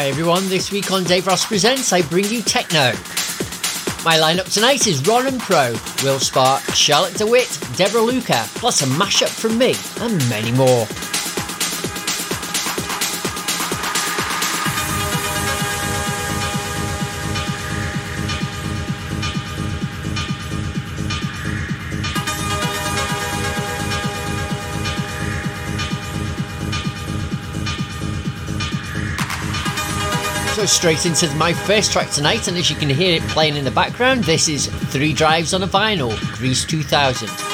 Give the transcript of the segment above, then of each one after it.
Hi everyone, this week on Daveros Presents, I bring you techno. My lineup tonight is Ron and Pro, Will Spark, Charlotte de Witte, Deborah Luca, plus a mashup from me, and many more. So straight into my first track tonight, and as you can hear it playing in the background, this is Three Drives on a Vinyl, Greece 2000.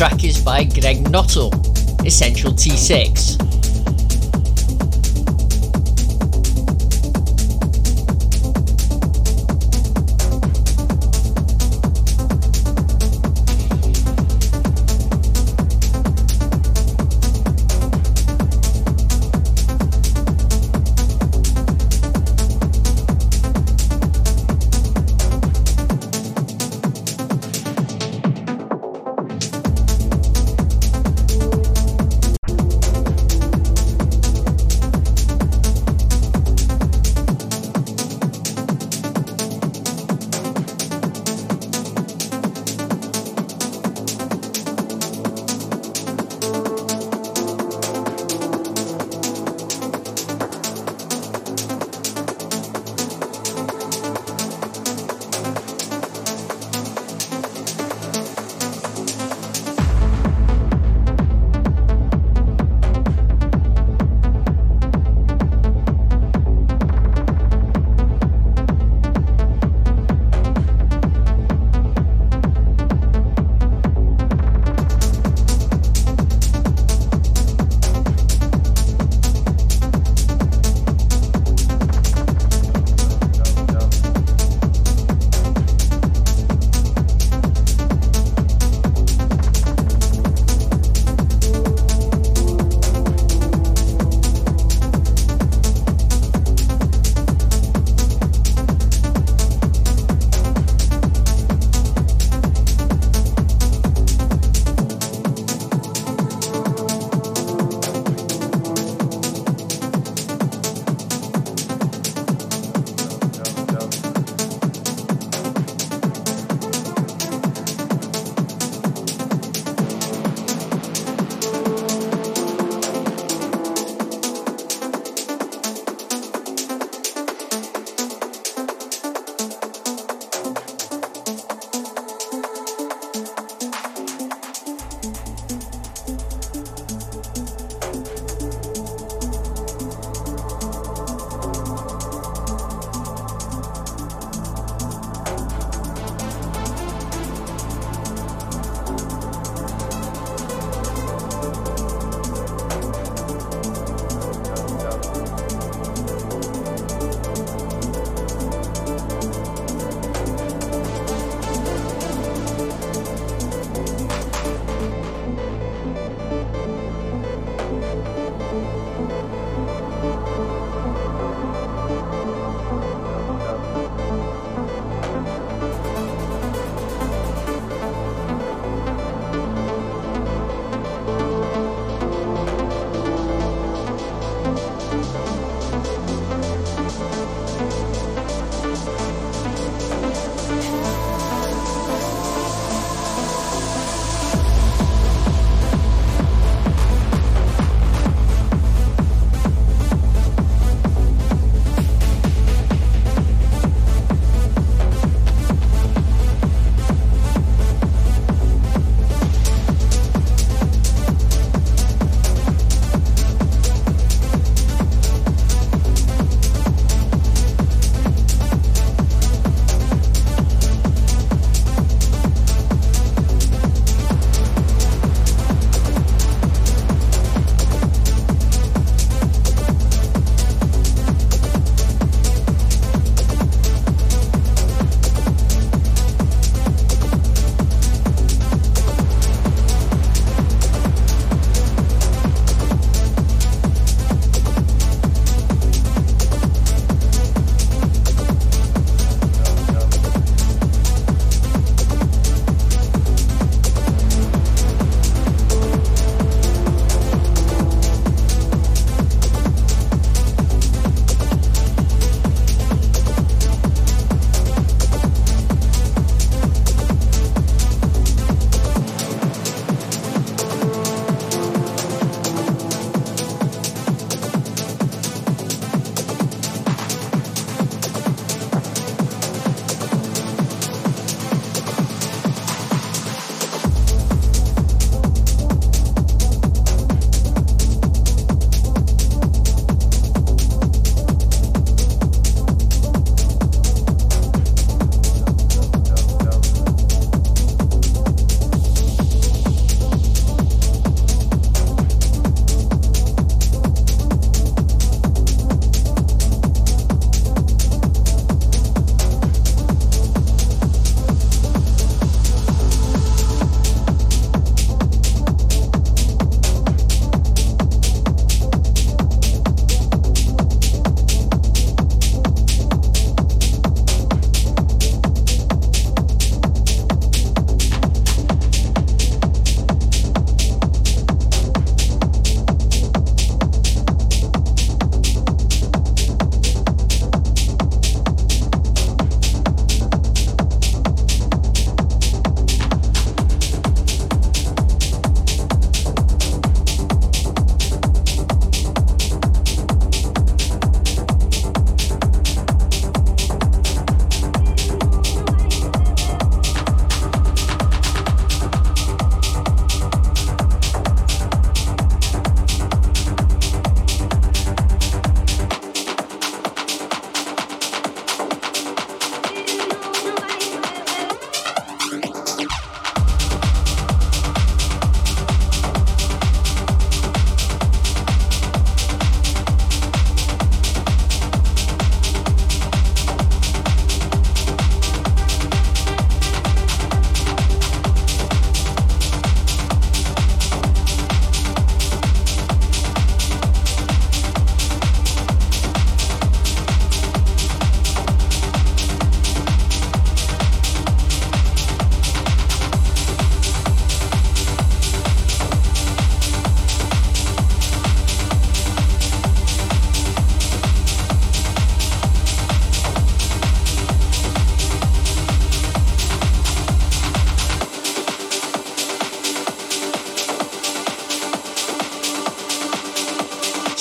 Track is by Greg Nottle, Essential T6.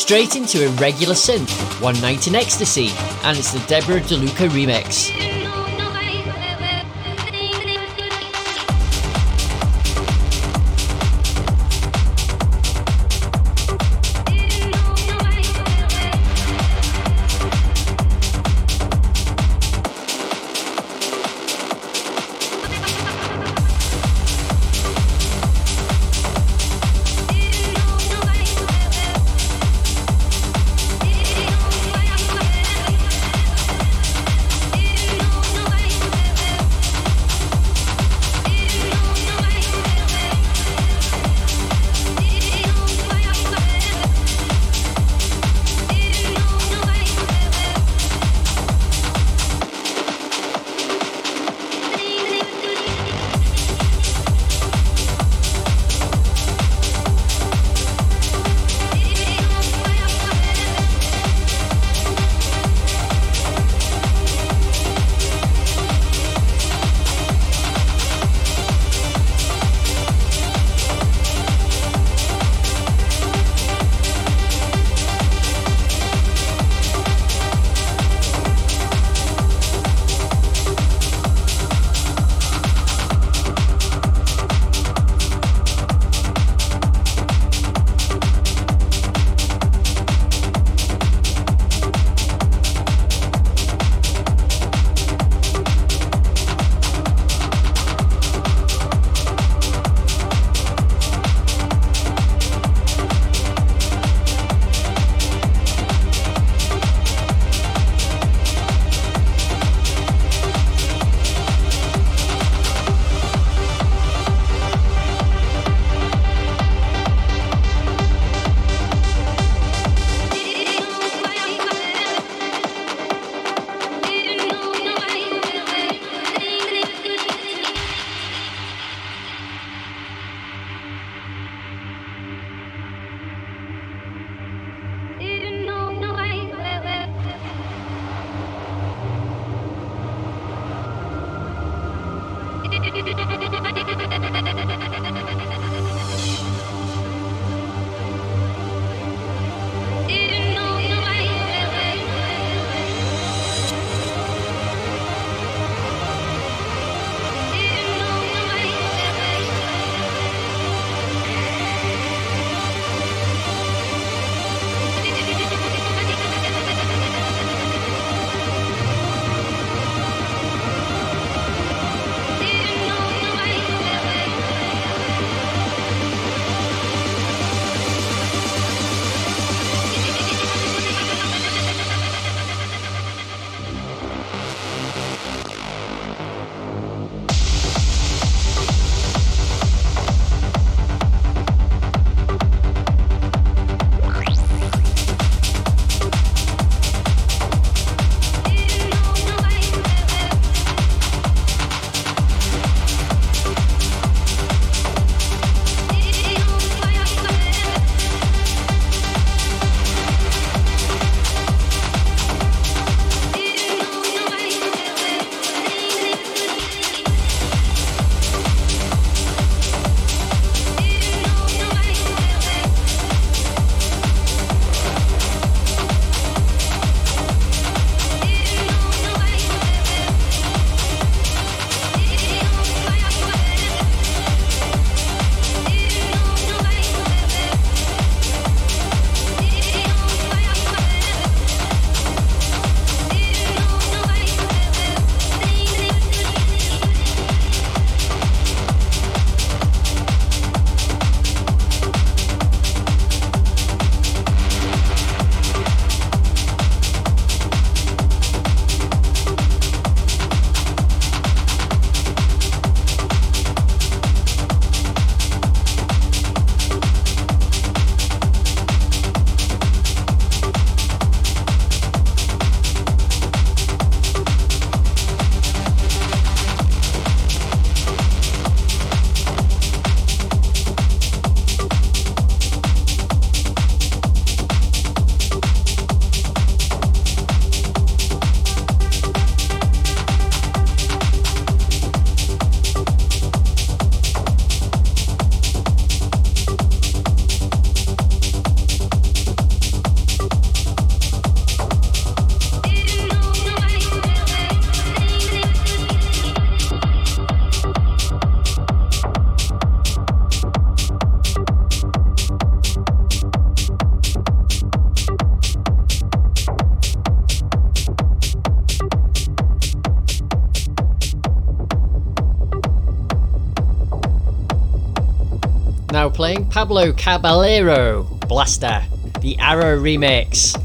Straight into Irregular Synth, One Night in Ecstasy, and it's the Deborah De Luca remix. Pablo Caballero, Blaster, the Arrow remix.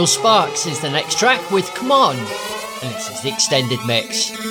Will Sparks is the next track with Come On, and this is the extended mix.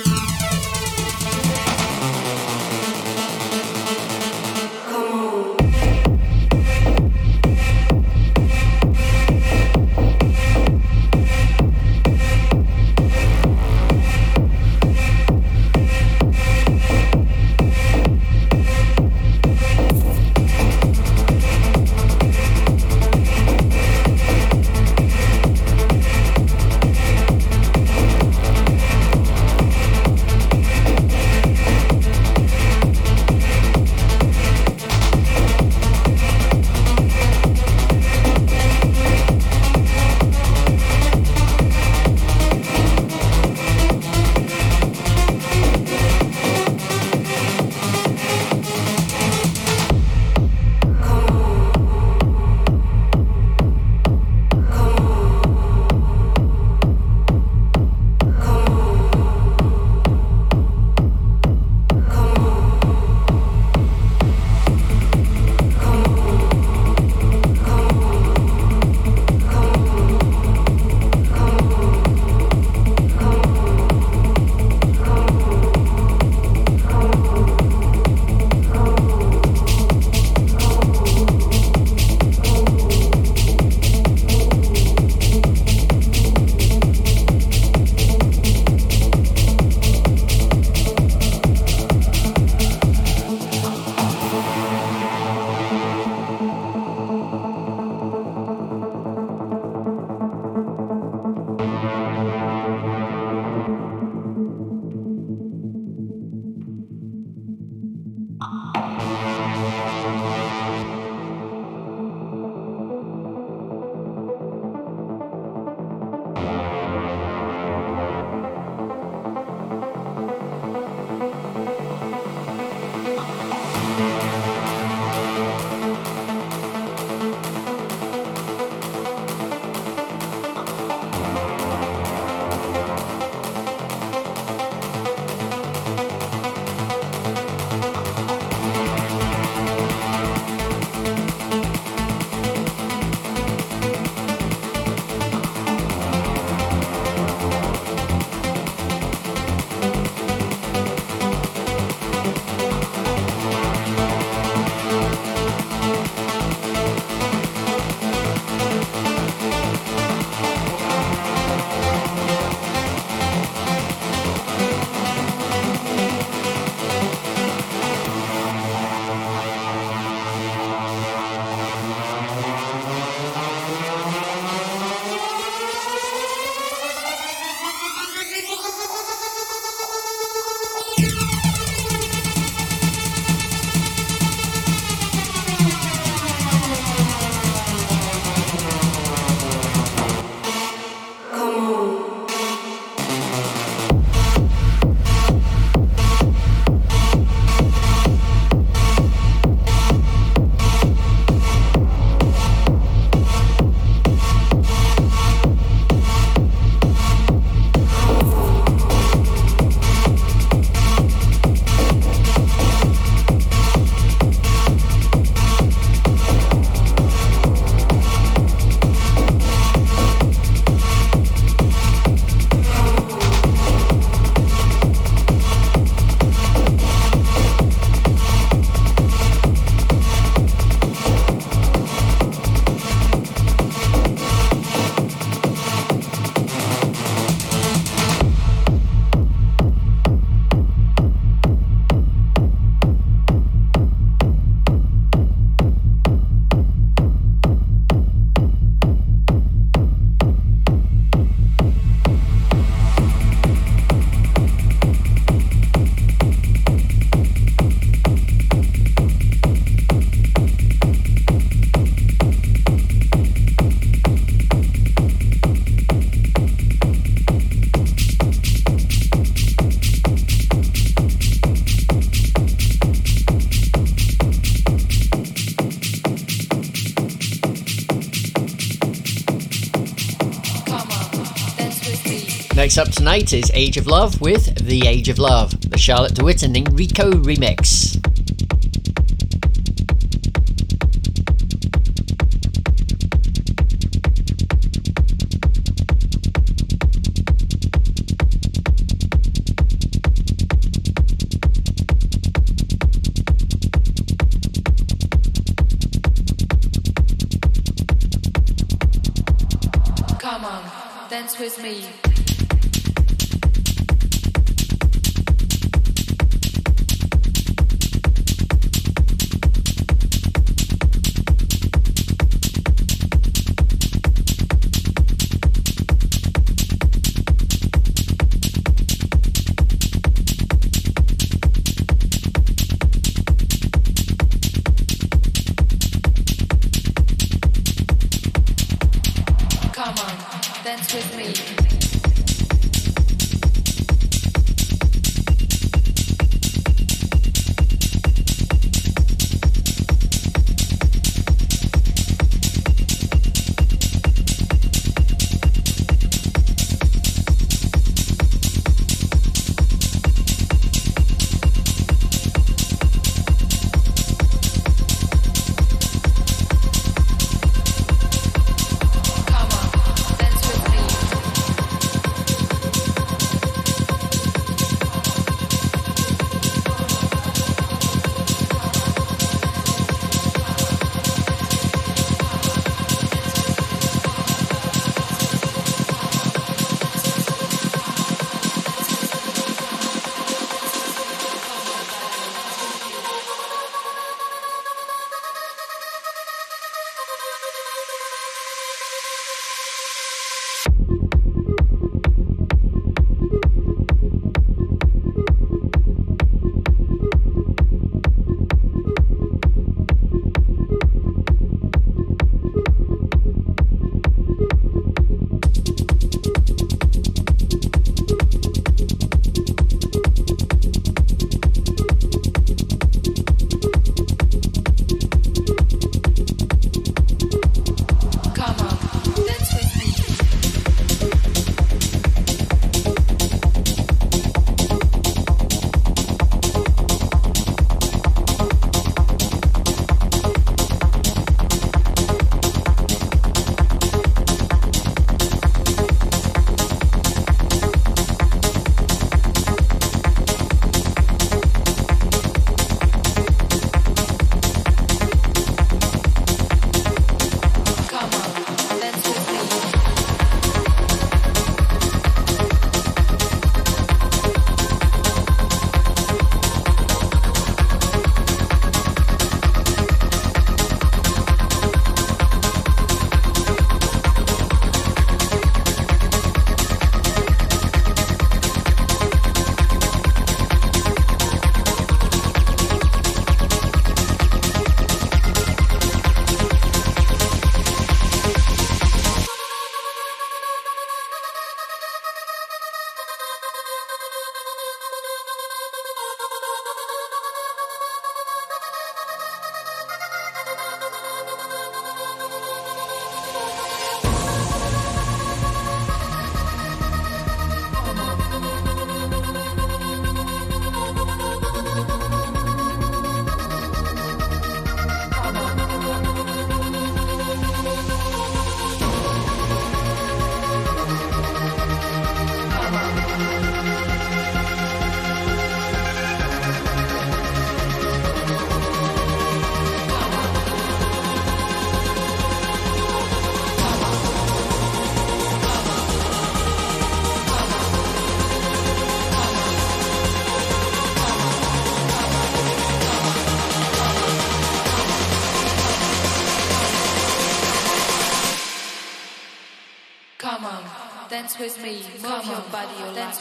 Next up tonight is Age of Love with The Age of Love, the Charlotte de Witte and Enrico remix. with me.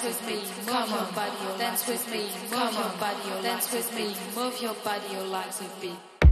Dance with me, move your body, dance with me, move your body, dance with me, move your body, your legs with beat.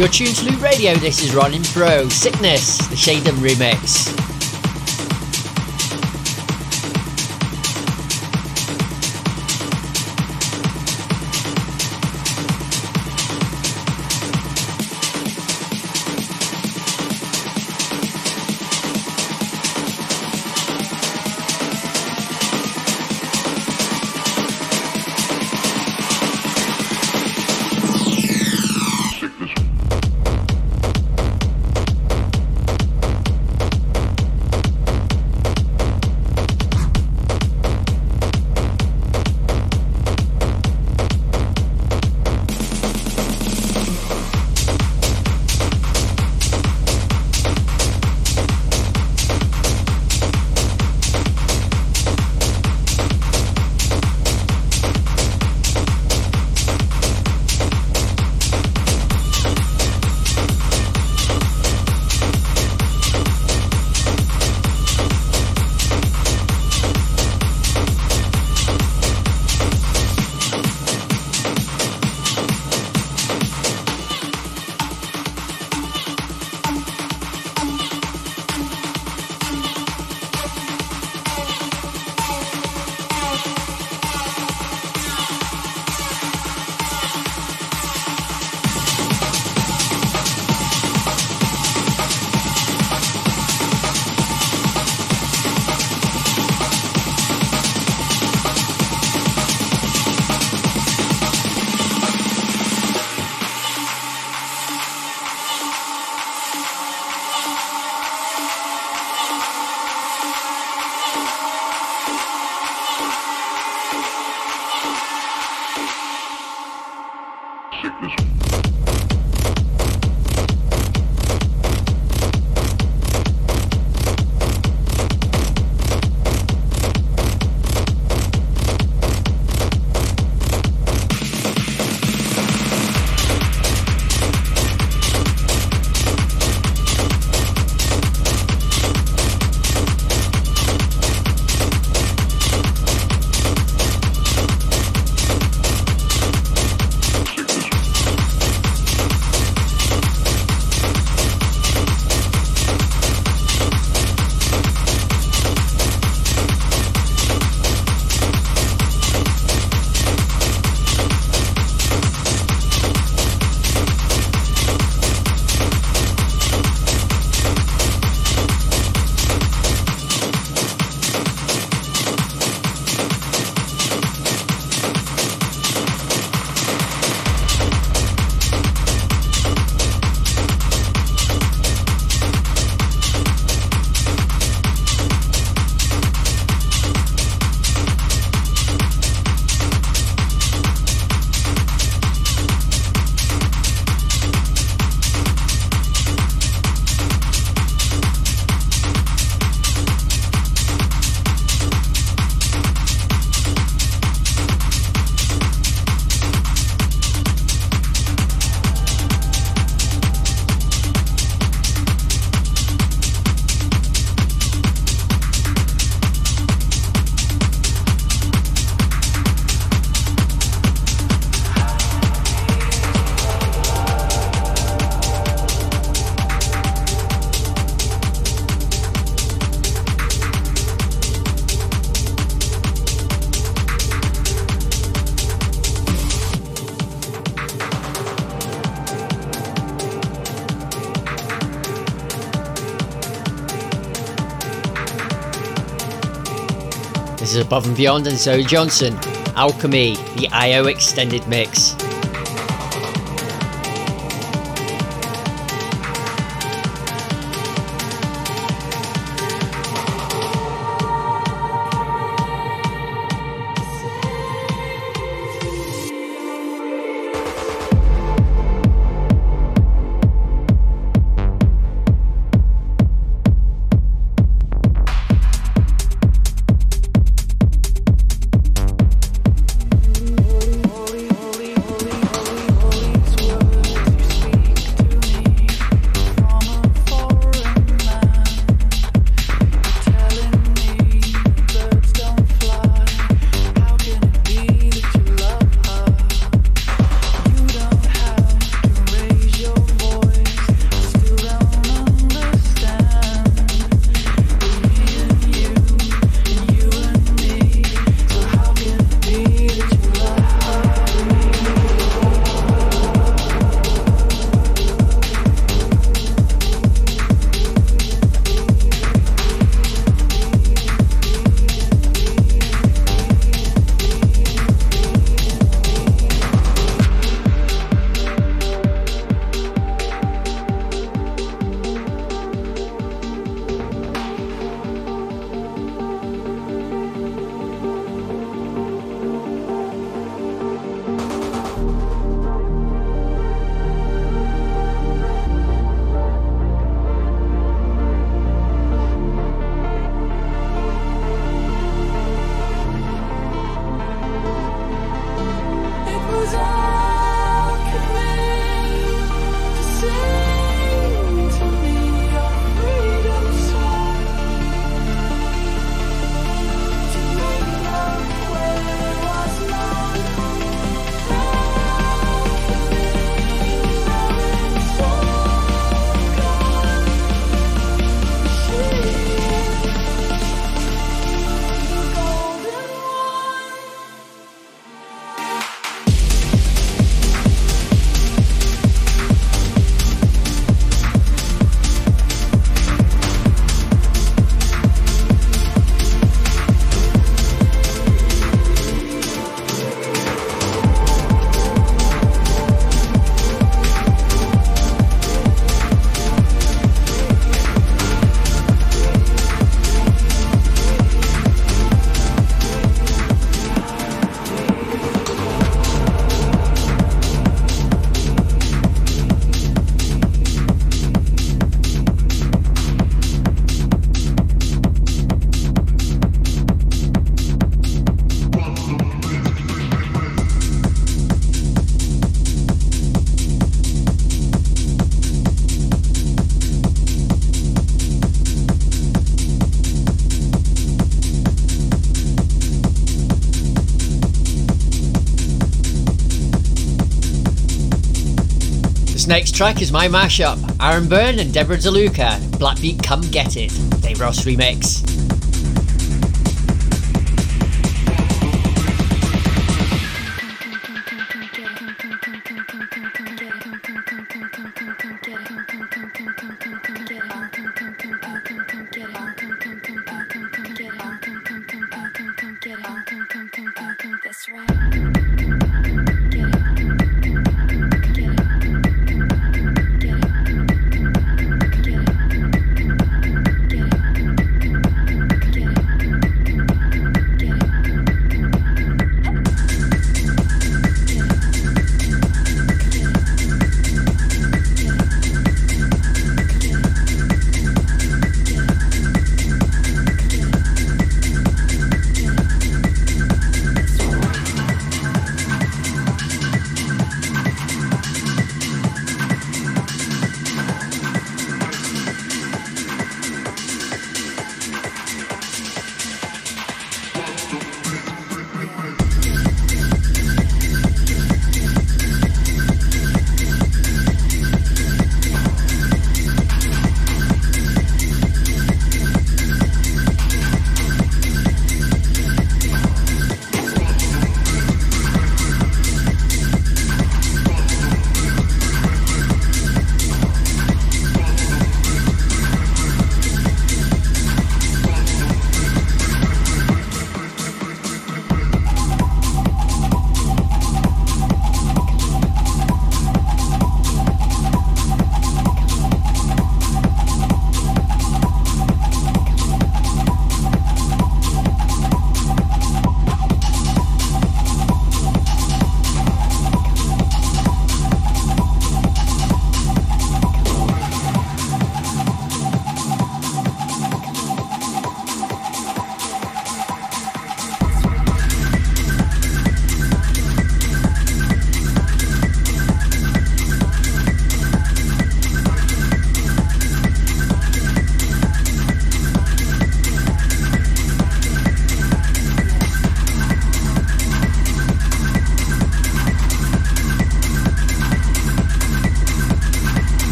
You're tuned to Loop Radio, this is Ronin Pro, Sickness, the Shadem remix. Above and Beyond and Zoe Johnston. Alchemy, the IO extended mix. Next track is my mashup. Aaron Byrne and Deborah De Luca, Blackbeat Come Get It, Daveros remix.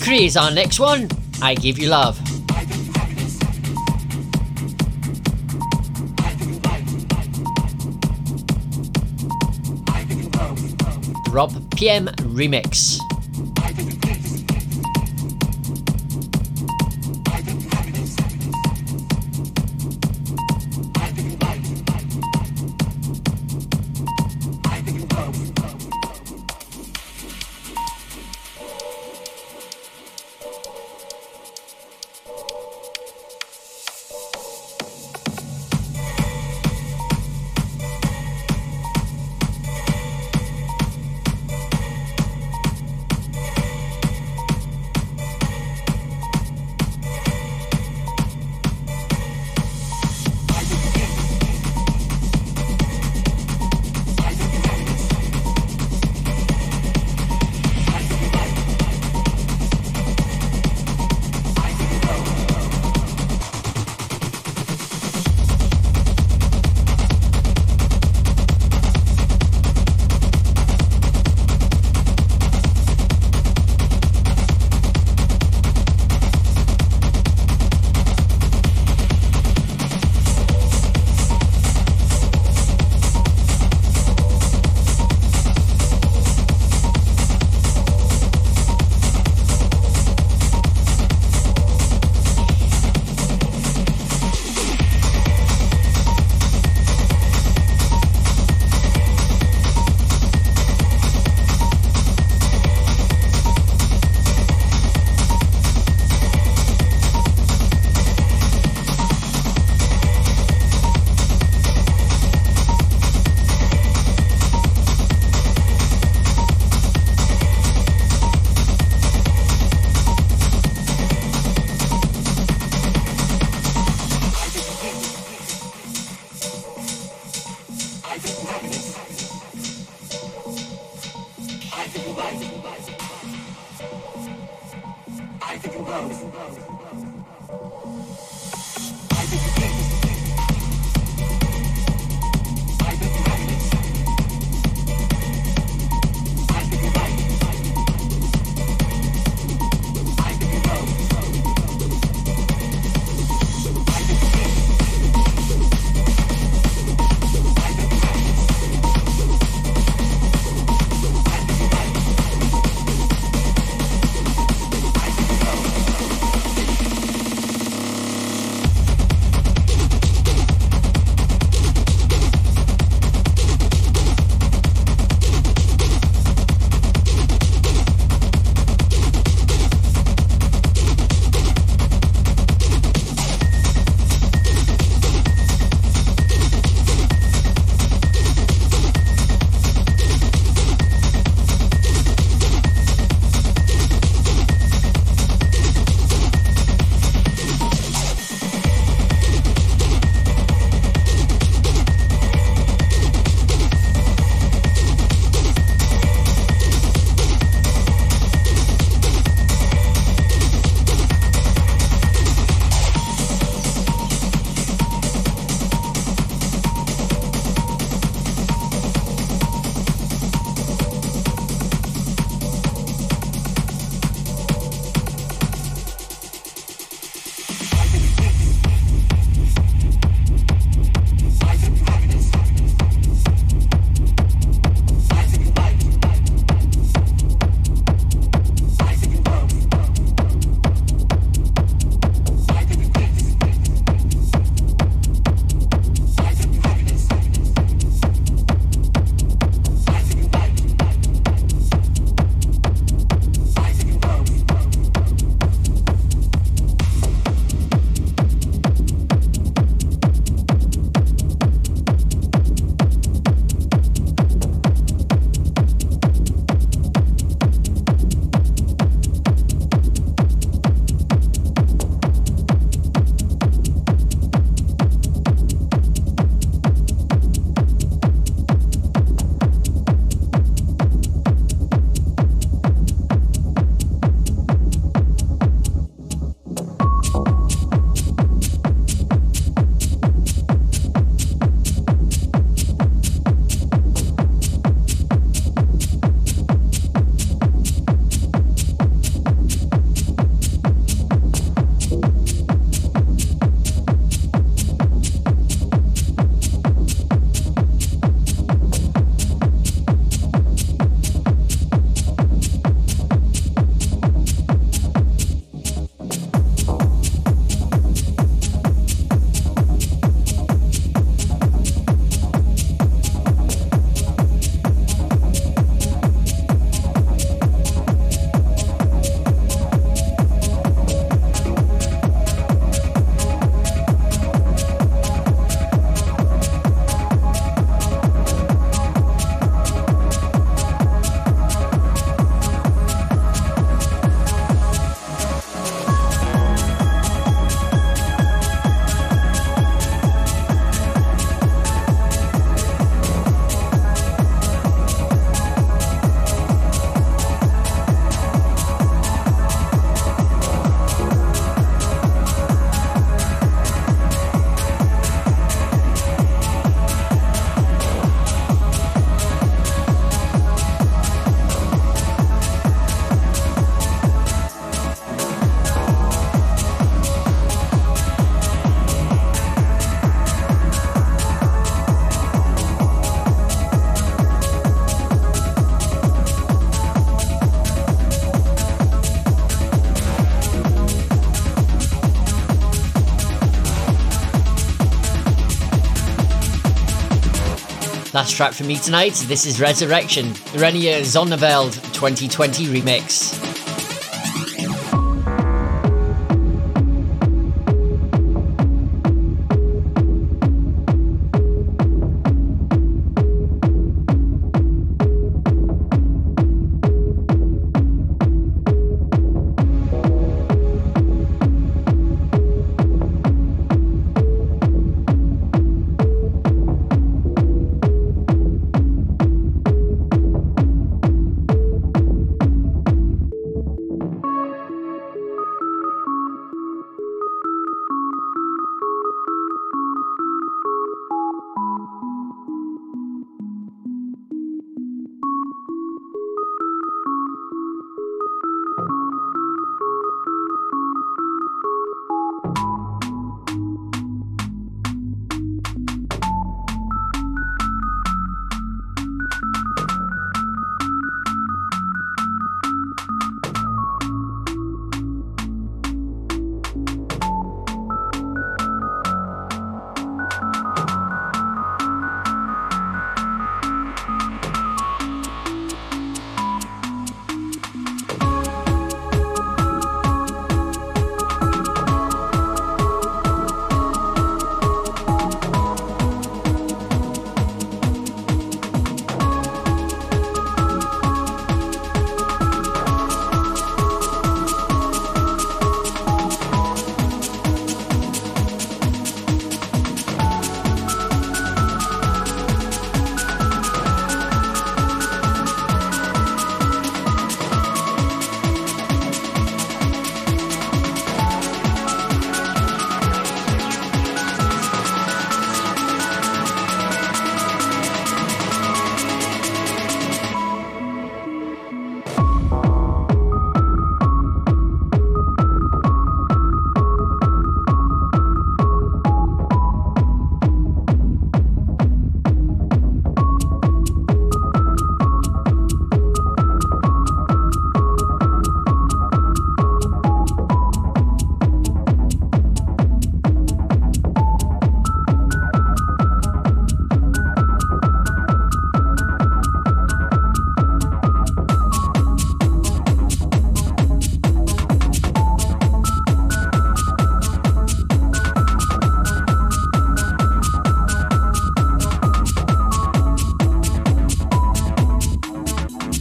Cree is our next one. I Give You Love. Rob PM Remix. Last track for me tonight, this is Resurrection, Reinier Zonneveld 2020 remix.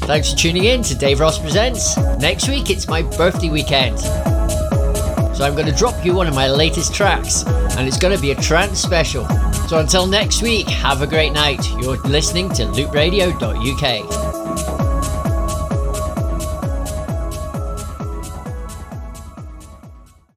Thanks for tuning in to Daveros Presents. Next week it's my birthday weekend. So I'm going to drop you one of my latest tracks, and it's going to be a trance special. So until next week, have a great night. You're listening to loopradio.uk.